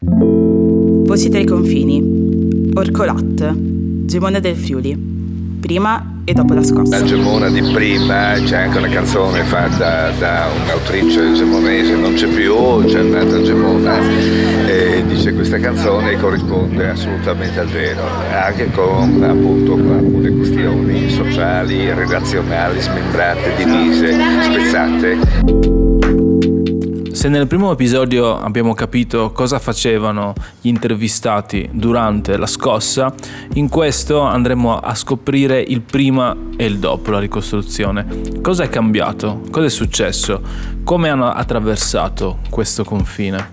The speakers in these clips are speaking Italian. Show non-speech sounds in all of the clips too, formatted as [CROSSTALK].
Voci i confini. Orcolat, Gemone del Friuli. Prima e dopo la scossa. La Gemona di prima, c'è anche una canzone fatta da un'autrice gemonese, non c'è più, c'è un'altra Gemona, e dice questa canzone corrisponde assolutamente al vero, anche con appunto alcune questioni sociali, relazionali, smembrate, divise, spezzate. Se nel primo episodio abbiamo capito cosa facevano gli intervistati durante la scossa, in questo andremo a scoprire il prima e il dopo la ricostruzione. Cosa è cambiato? Cosa è successo? Come hanno attraversato questo confine?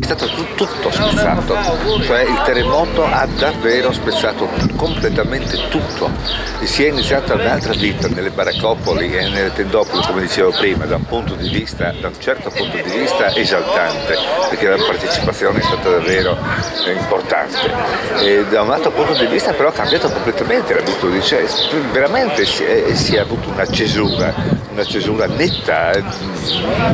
È stato tutto spezzato, cioè il terremoto ha davvero spezzato completamente tutto. E si è iniziata un'altra vita nelle baraccopoli e nelle tendopoli, come dicevo prima, da un punto di vista, da un certo punto di vista esaltante, perché la partecipazione è stata davvero importante. E da un altro punto di vista però ha cambiato completamente l'abitudine, cioè veramente si è, si è avuto una cesura, una cesura netta,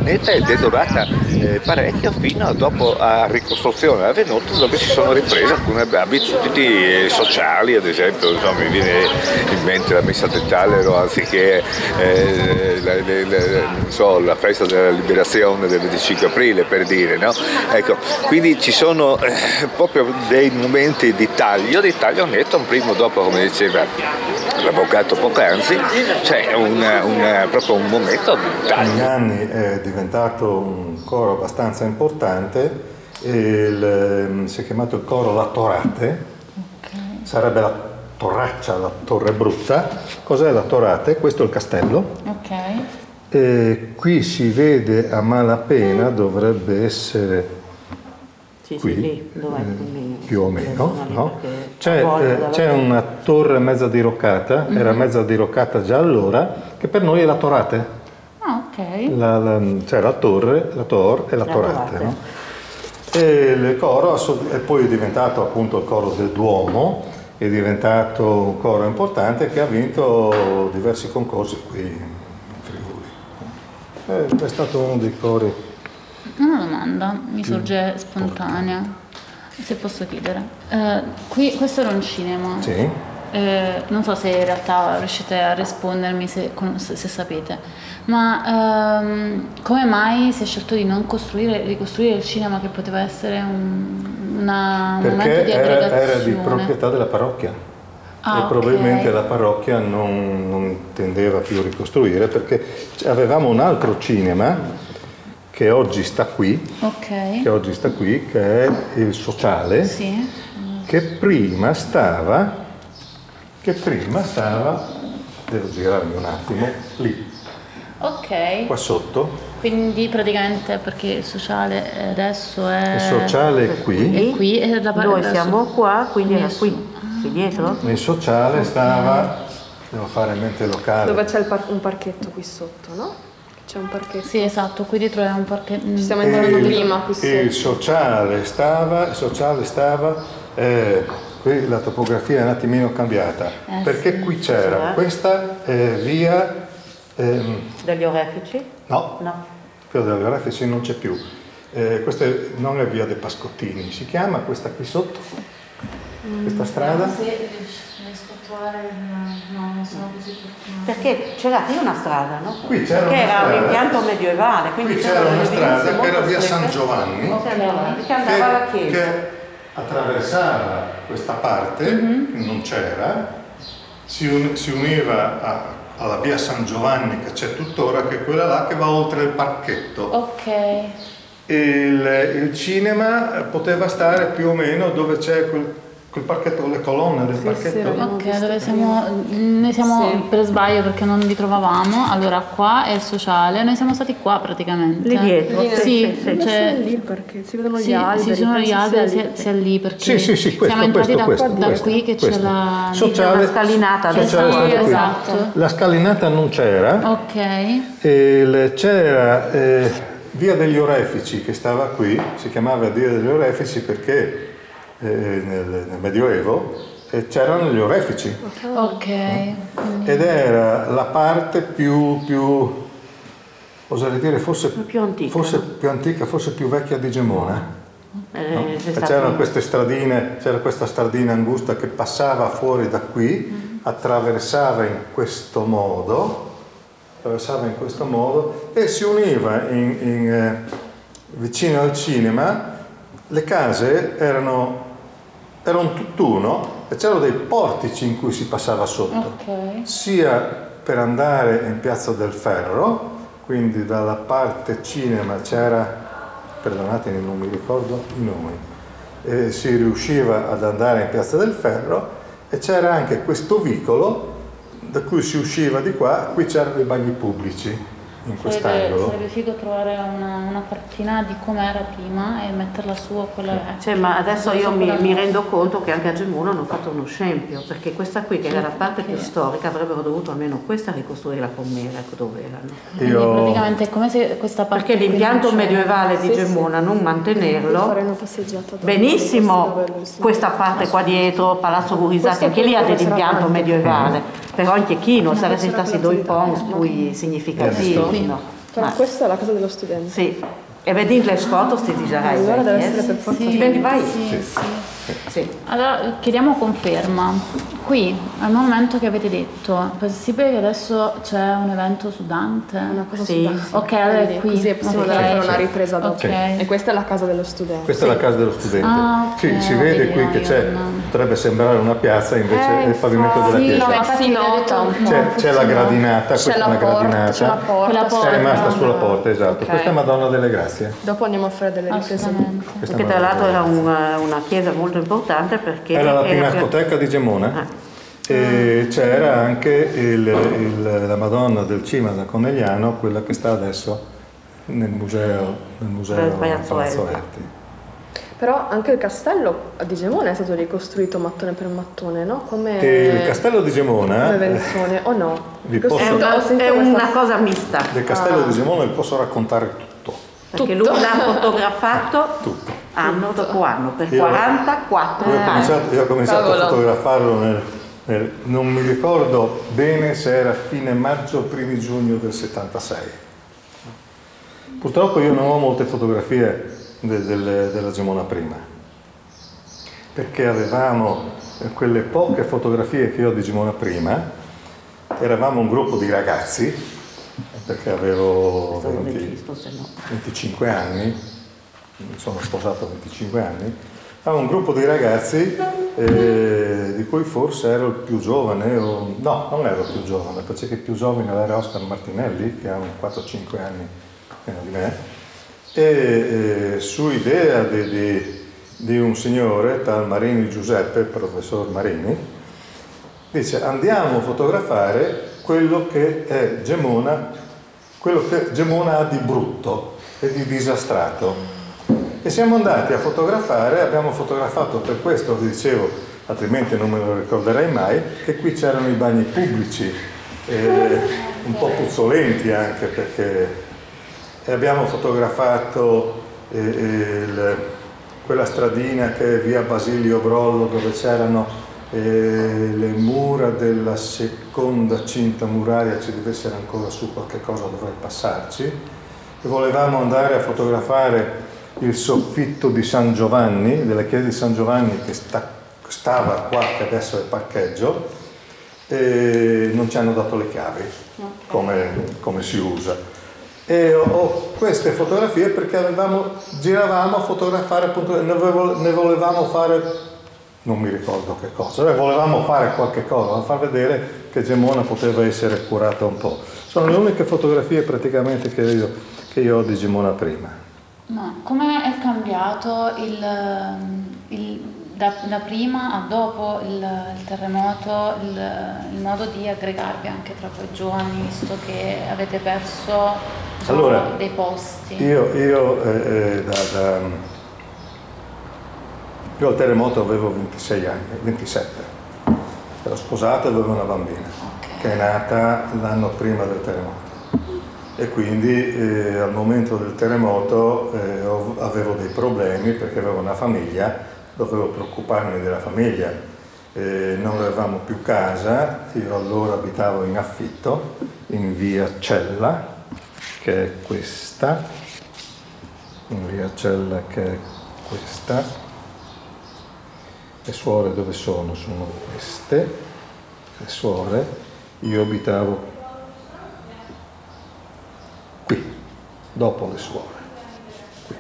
netta ed è durata eh, parecchio fino a dopo a ricostruzione avvenuta dove si sono riprese alcune abitudini sociali, ad esempio insomma, mi viene in mente la messa del Talero anziché eh, la, la, so, la, festa della liberazione del 25 aprile per dire, no? ecco, quindi ci sono eh, proprio dei momenti di taglio, di taglio netto, un primo dopo come diceva l'avvocato poc'anzi, c'è una, proprio un momento di taglio. Negli anni è diventato un coro abbastanza importante il, ehm, si è chiamato il coro La Torate, okay. sarebbe la torraccia, la torre brutta. Cos'è la Torate? Questo è il castello. Okay. E qui si vede a malapena, dovrebbe essere sì, qui, sì, lì? Eh, più o meno. No? C'è, eh, c'è una torre mezza diroccata, mm-hmm. era mezza diroccata già allora, che per noi è la Torate. Ah, ok. La, la, c'è la torre, la tor e la, la torate. torate. No? E il coro è poi diventato appunto il coro del Duomo, è diventato un coro importante che ha vinto diversi concorsi qui in Friuli. È stato uno dei cori. Una domanda mi sorge spontanea, se posso chiedere. Eh, qui, questo era un cinema. Sì. Eh, non so se in realtà riuscite a rispondermi se, se, sapete. Ma ehm, come mai si è scelto di non costruire, ricostruire il cinema che poteva essere un, una, un momento di era, era di proprietà della parrocchia. Ah, e probabilmente la parrocchia non, non intendeva più ricostruire perché avevamo un altro cinema che oggi sta qui, okay. che oggi sta qui, che è il sociale, sì. che prima stava, che prima stava, devo girarmi un attimo, lì, Ok. Qua sotto. Quindi praticamente perché il sociale adesso è... Il sociale è qui. È qui e la Noi siamo qua, quindi è qui. Qui dietro? Il sociale okay. stava... Devo fare mente locale. Dove c'è par- un parchetto qui sotto, no? C'è un parchetto. Sì, esatto, qui dietro è un parchetto. Ci stiamo entrando prima qui sotto. Il sociale stava... Il sociale stava... Eh, qui la topografia è un attimino cambiata. Eh, perché sì. qui c'era questa eh, via Ehm, degli orefici? No, no. quello degli orefici non c'è più. Eh, questa non è via dei Pascottini, si chiama questa qui sotto, mm, questa strada. No, se riesco a trovare, no, non sono così fortunata. Perché c'era qui una strada, no? Qui c'era Perché una era strada. un impianto medievale, quindi qui c'era una strada che era via San Giovanni, okay. che andava alla chiesa. Che attraversava questa parte, mm-hmm. che non c'era, si, un, si univa a alla via San Giovanni che c'è tuttora, che è quella là che va oltre il parchetto. Ok. Il, il cinema poteva stare più o meno dove c'è quel quel parchetto, le colonne del sì, parchetto. Sì, ok, dove siamo, noi siamo sì. per sbaglio perché non vi trovavamo, allora qua è il sociale, noi siamo stati qua praticamente. Lì dietro? Lì, sì, sì, cioè, lì perché si vedono sì, gli alberi. Sì, sono gli alberi, sia, sia lì perché sì, sì, sì, questo, siamo entrati questo, da, questo, da questo, qui che questo. c'è la... Sociale, la scalinata. Sociale sì, esatto. La scalinata non c'era. Ok. c'era... Eh, Via degli Orefici che stava qui, si chiamava Via degli Orefici perché eh, nel, nel, Medioevo e c'erano gli orefici. Ok. Ed era la parte più, più oserei dire forse più antica, forse più antica, forse più vecchia di Gemona. Eh, no? c'è stato- c'erano queste stradine, c'era questa stradina angusta che passava fuori da qui, attraversava in questo modo, attraversava in questo modo e si univa in- in, eh, vicino al cinema. Le case erano, erano un tutt'uno e c'erano dei portici in cui si passava sotto Ok. sia per andare in Piazza del Ferro, quindi dalla parte cinema c'era, perdonatemi non mi ricordo i nomi, eh, si riusciva ad andare in Piazza del Ferro e c'era anche questo vicolo da cui si usciva di qua, qui c'erano i bagni pubblici in quest'angolo. sarebbe figo trovare una, una cartina di com'era prima e metterla su a quella vecchia. Cioè, ma adesso io mi, mi rendo conto che anche a Gemona hanno fatto uno scempio, perché questa qui, che era la parte più storica, avrebbero dovuto almeno questa ricostruirla com'era, ecco dove erano. Quindi Io- praticamente è come se questa parte Perché l'impianto medievale di Sì, sì. Gemona, non Fare mantenerlo, una passeggiata dopo, benissimo è questa parte qua dietro, Palazzo Gurisati, anche lì ha dell'impianto medievale, però anche Chino, sarà c'era stati Palazzo due Dante, poi significativi. Sì. no? Ma- questa è la casa dello studente. Sì, e vedi le foto sti disarai. Allora deve essere per forza. Ti vendi, vai? Sì, sì. Sì. Allora chiediamo conferma. Qui, al momento che avete detto, è possibile che adesso c'è un evento su Dante? Una cosa Sì. su Dante. Ok, allora è qui. Così è possibile Ok. fare una ripresa dopo. Ok. E questa è la casa dello studente. Questa è la casa dello studente. Ah, ok, Sì, si vede qui che c'è, potrebbe sembrare una piazza, invece Eh, è il pavimento della infatti, chiesa. no, si nota. C'è, c'è la gradinata, questa C'è è la una porta, gradinata. c'è la porta. Sì. È rimasta sulla porta, esatto. Questa è Madonna delle Grazie. Dopo andiamo a fare delle riprese. Perché tra l'altro era Grazie. una, una chiesa molto importante perché... Era la pinacoteca di Gemona Ah. e c'era anche il- il- la Madonna del Cima da Conegliano, quella che sta adesso nel museo, nel museo Palazzo Erti. Però anche il castello di Gemona è stato ricostruito mattone per mattone, no? Come E il castello di Gemona, come eh, Venzone, o no? Vi ho posso- È una, è una cosa mista, del castello di Gemona vi posso raccontare tutto. Perché Tutto. lui l'ha fotografato Tutto. anno dopo anno, per Io- 44 Io ho anni. cominciato, io ho cominciato a Cavolo. fotografarlo nel, nel- non mi ricordo bene se era fine maggio o primi giugno del 76. Purtroppo io non ho molte fotografie de- del- della Gemona prima, perché avevamo eh, quelle poche fotografie che ho di Gemona prima, eravamo un gruppo di ragazzi, perché avevo Questo non 20 esisto, se no. 25 anni, mi sono sposato a 25 anni, avevo un gruppo di ragazzi eh, di cui forse ero il più giovane, o, no, non ero il più giovane, perché il più giovane era Oscar Martinelli, che ha un 4-5 anni meno di me, e eh, su idea di, di- di un signore, tal Marini Giuseppe, professor Marini, dice andiamo a fotografare quello che è Gemona, quello che Gemona ha di brutto e di disastrato. E siamo andati a fotografare, abbiamo fotografato per questo, vi dicevo, altrimenti non me lo ricorderei mai, che qui c'erano i bagni pubblici, eh, un po' puzzolenti anche perché abbiamo fotografato eh, il- quella stradina che è via Basilio Brollo dove c'erano eh, le mura della seconda cinta muraria, ci deve essere ancora su qualche cosa, dovrei passarci. E volevamo andare a fotografare il soffitto di San Giovanni, della chiesa di San Giovanni che sta- stava qua, che adesso è parcheggio, e non ci hanno dato le chiavi, come, come si usa. E ho, queste fotografie perché avevamo, giravamo a fotografare appunto, ne volevamo fare, non mi ricordo che cosa, ne volevamo fare qualche cosa, far vedere che Gemona poteva essere curata un po'. Sono le uniche fotografie praticamente che io, che io ho di Gemona prima. Ma come è cambiato il, il- da, da prima a dopo il, il terremoto il, il modo di aggregarvi anche tra voi giovani, visto che avete perso diciamo, Allora, dei posti? Io, io, eh, eh, da, da- io al terremoto avevo 26 anni, 27. Ero sposato e avevo una bambina che è nata l'anno prima del terremoto. E quindi eh, al momento del terremoto eh, avevo dei problemi perché avevo una famiglia, dovevo preoccuparmi della famiglia. Eh, non avevamo più casa, io allora abitavo in affitto in via Cella, che è questa, in via Cella che è questa, le suore dove sono? Sono queste, le suore, io abitavo qui, dopo le suore. Qui.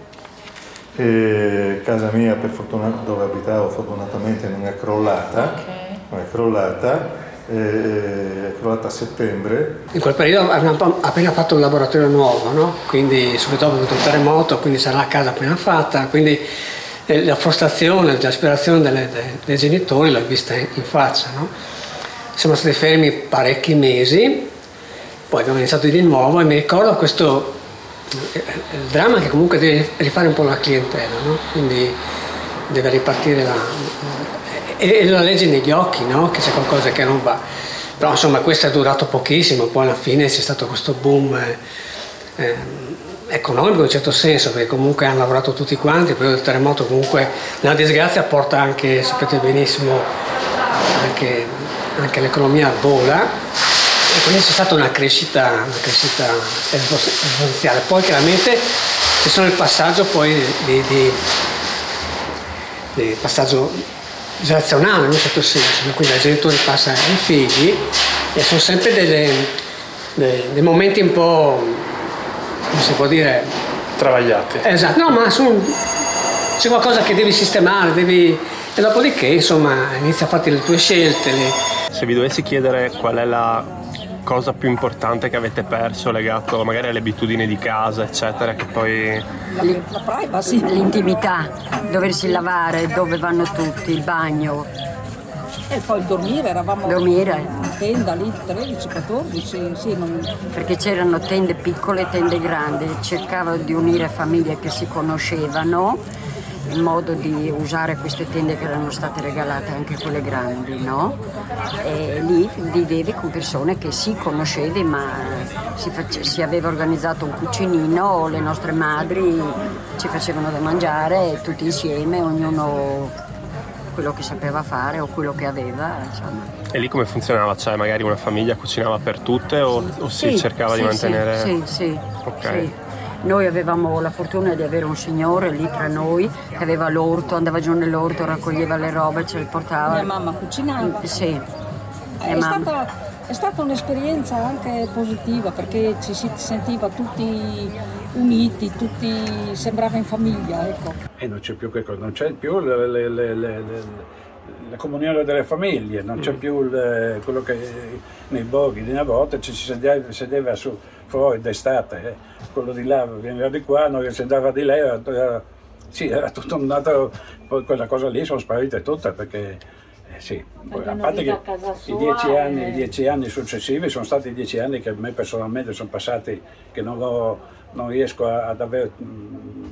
E casa mia, per fortuna, dove abitavo, fortunatamente non è crollata, Ok. non è crollata, eh, è crollata a settembre. In quel periodo abbiamo appena fatto un laboratorio nuovo, no? quindi subito dopo il terremoto, quindi sarà la casa appena fatta, quindi eh, la frustrazione, l'aspirazione delle- de- dei genitori l'ho vista in, faccia. No? Siamo stati fermi parecchi mesi, poi abbiamo iniziato di nuovo e mi ricordo questo eh, il dramma che comunque deve rifare un po' la clientela, no? quindi deve ripartire la, e, e la legge negli occhi, no? che c'è qualcosa che non va. Però insomma questo è durato pochissimo, poi alla fine c'è stato questo boom eh, eh, economico in un certo senso, perché comunque hanno lavorato tutti quanti, il terremoto comunque nella disgrazia porta anche, sapete benissimo, anche, anche l'economia vola e quindi c'è stata una crescita, una crescita esponenziale. Poi chiaramente ci sono il passaggio poi di, di- di passaggio generazionale in un certo senso, quindi dai genitori passa ai figli e sono sempre delle- dei- dei momenti un po', si può dire, Travagliati. Esatto, no, ma sono- c'è qualcosa che devi sistemare, devi... e dopodiché insomma inizi a fare le tue scelte. le- Se vi dovessi chiedere qual è la cosa più importante che avete perso legato magari alle abitudini di casa, eccetera, che poi La privacy. L'intimità, doversi lavare, dove vanno tutti, il bagno. E poi il dormire, eravamo Dormire. Tenda lì 13, 14, sì, non... Perché c'erano tende piccole e tende grandi, cercavo di unire famiglie che si conoscevano in modo di usare queste tende che erano state regalate anche quelle grandi, no? E lì vivevi con persone che sì conoscevi ma si, face- si aveva organizzato un cucinino, le nostre madri ci facevano da mangiare tutti insieme, ognuno quello che sapeva fare o quello che aveva, insomma. E lì come funzionava? Cioè magari una famiglia cucinava per tutte o, o si Sì, cercava sì, di mantenere... Sì, sì, sì, Ok. sì. Noi avevamo la fortuna di avere un signore lì tra noi che aveva l'orto, andava giù nell'orto, raccoglieva le robe, ce le portava. Mia mamma cucinava. Sì. È Mia mamma. stata, è stata un'esperienza anche positiva perché ci si sentiva tutti uniti, tutti sembrava in famiglia, ecco. E non c'è più che cosa, non c'è più le- le- le- le- le- la comunione delle famiglie, non c'è più il- quello che nei borghi di una volta ci si sedeva, sedeva su, fuori d'estate, eh. quello di là veniva di qua, noi si andava di là, era, era- sì, era tutto un altro, poi quella cosa lì sono sparite tutte perché eh, sì, poi, a parte che i dieci, e- anni, i dieci anni successivi sono stati dieci anni che a me personalmente sono passati, che non, ho- non riesco ad avere mm,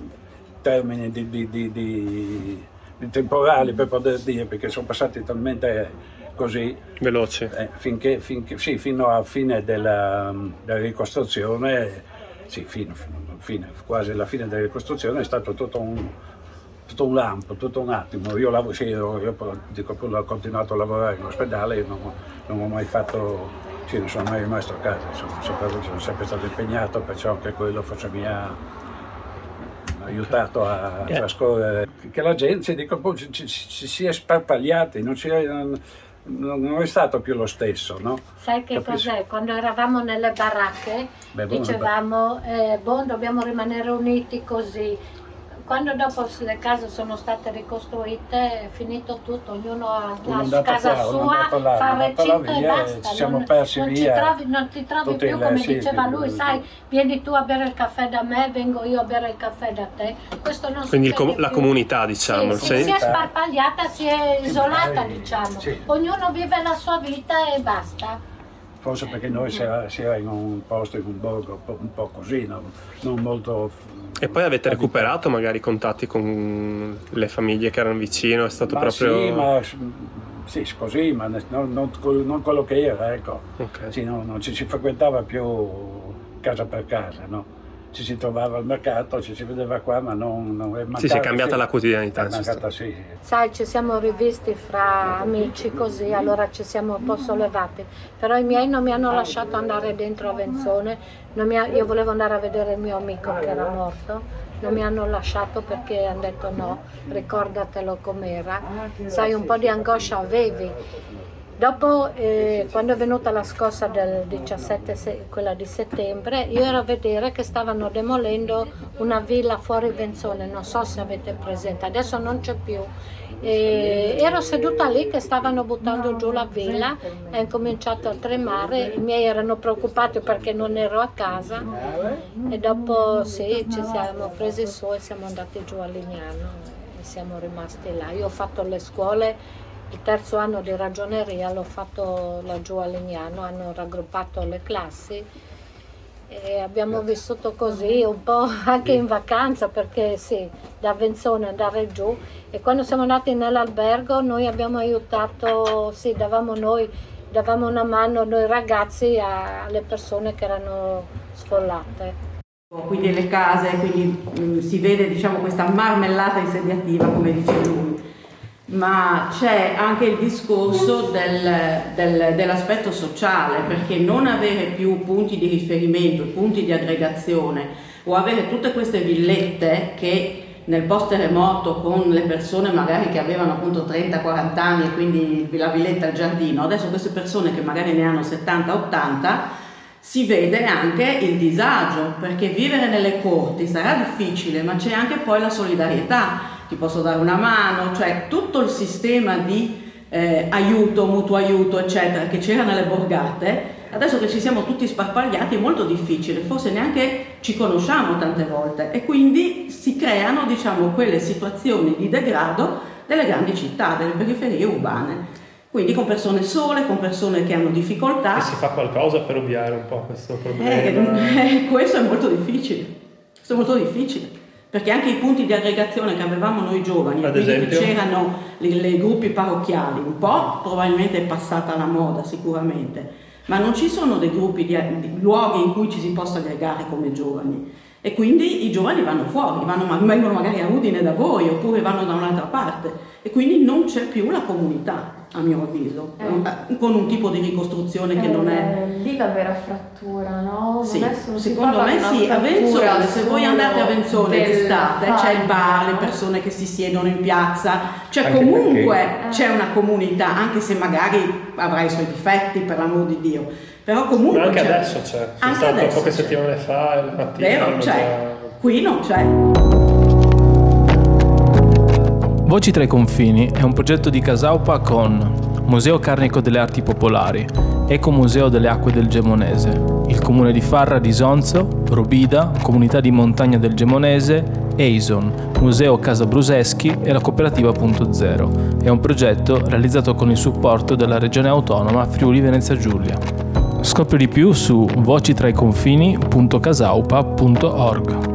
termini di, di- di- di- di temporali per poter dire, perché sono passati talmente così Veloci. eh, finché, finché- sì, fino alla fine della, della ricostruzione, sì, fino, fino- quasi alla fine della ricostruzione è stato tutto un, tutto un lampo, tutto un attimo. Io, lav- sì, io, io dico, ho continuato a lavorare in ospedale e non, non ho mai fatto, sì, non sono mai rimasto a casa, insomma, sono, sempre- stato impegnato, perciò anche quello forse mi ha aiutato a Yeah. trascorrere. Che la gente si, dico, ci, ci- ci si è sparpagliati, non, non, non è stato più lo stesso, no? Sai che Capisci? cos'è? Quando eravamo nelle baracche Beh, boh, dicevamo, eh, boh, dobbiamo rimanere uniti così. Quando dopo le case sono state ricostruite è finito tutto, ognuno ha la casa qua, sua, là, fa recinto e basta. ci siamo non, persi non via Ci trovi, non ti trovi più come sì, diceva il- lui, sai, vieni tu a bere il caffè da me, vengo io a bere il caffè da te. Questo non Quindi com- la comunità, diciamo. Sì, sì. sì, si è sparpagliata, si è isolata, diciamo. Sì. Ognuno vive la sua vita e basta. Forse perché noi si era, si era in un posto, in un borgo un po', così, no? non molto... E poi avete recuperato magari i contatti con le famiglie che erano vicino, è stato Ma proprio... Sì, ma sì, così, ma non, non non quello che era, ecco. Ok. Sì, no, non ci si frequentava più casa per casa, no? Ci si trovava al mercato, ci si vedeva qua, ma non, non è mancata. Sì, si è cambiata sì, la quotidianità. È mancata, sì. Sai, ci siamo rivisti fra amici così, allora ci siamo un po' sollevati, però i miei non mi hanno lasciato andare dentro a Venzone, non mi ha- io volevo andare a vedere il mio amico che era morto, non mi hanno lasciato perché hanno detto no, ricordatelo com'era, sai un po' di angoscia avevi. Dopo, eh, quando è venuta la scossa del 17, se- quella di settembre, io ero a vedere che stavano demolendo una villa fuori Venzone, non so se avete presente, adesso non c'è più. E ero seduta lì che stavano buttando giù la villa, è incominciato a tremare, i miei erano preoccupati perché non ero a casa. E dopo sì, ci siamo presi su e siamo andati giù a Lignano. E siamo rimasti là. Io ho fatto le scuole il terzo anno di ragioneria l'ho fatto laggiù a Legnano, hanno raggruppato le classi e abbiamo vissuto così un po' [LAUGHS] anche in vacanza perché sì, da Venzone andare giù e quando siamo andati nell'albergo noi abbiamo aiutato, sì, davamo noi, davamo una mano noi ragazzi a- alle persone che erano sfollate. quindi le case, quindi mm, si vede diciamo questa marmellata insediativa come dice lui. Ma c'è anche il discorso del- del- dell'aspetto sociale, perché non avere più punti di riferimento, punti di aggregazione o avere tutte queste villette che nel post terremoto con le persone magari che avevano appunto 30-40 anni e quindi la villetta al giardino, adesso queste persone che magari ne hanno 70-80 si vede anche il disagio, perché vivere nelle corti sarà difficile, ma c'è anche poi la solidarietà, ti posso dare una mano, cioè tutto il sistema di eh, aiuto, mutuo aiuto, eccetera, che c'era nelle borgate, adesso che ci siamo tutti sparpagliati è molto difficile, forse neanche ci conosciamo tante volte e quindi si creano, diciamo, quelle situazioni di degrado delle grandi città, delle periferie urbane. Quindi con persone sole, con persone che hanno difficoltà. E si fa qualcosa per ovviare un po' questo Eh, problema. eh, [LAUGHS] questo è molto difficile, questo è molto difficile, perché anche i punti di aggregazione che avevamo noi giovani, Ad esempio? c'erano i gruppi parrocchiali, un po' probabilmente è passata la moda sicuramente, ma non ci sono dei gruppi di, di luoghi in cui ci si possa aggregare come giovani. E quindi i giovani vanno fuori, vanno, vengono magari a Udine da voi oppure vanno da un'altra parte e quindi non c'è più la comunità, a mio avviso, Eh. con un tipo di ricostruzione che non è... Eh, lì la vera frattura, no? Sì, Non si secondo me sì, a Venzone, se voi andate a Venzone del d'estate c'è il bar, le persone che si siedono in piazza, cioè Anche comunque perché- c'è una comunità, anche se magari avrà i suoi difetti, per l'amor di Dio, però comunque Ma anche c'è. adesso c'è. Sono Anche stato adesso poche c'è. settimane fa, la mattina. Vero, c'è. già- Qui non c'è. Voci tra i confini è un progetto di Casaupa con Museo Carnico delle Arti Popolari, Ecomuseo delle Acque del Gemonese, il comune di Farra di Sonzo, Robida, Comunità di Montagna del Gemonese, Eison, Museo Casa Bruseschi e la Cooperativa Punto Zero. È un progetto realizzato con il supporto della Regione Autonoma Friuli Venezia Giulia. Scopri di più su vocitraiconfini.casaupa.org.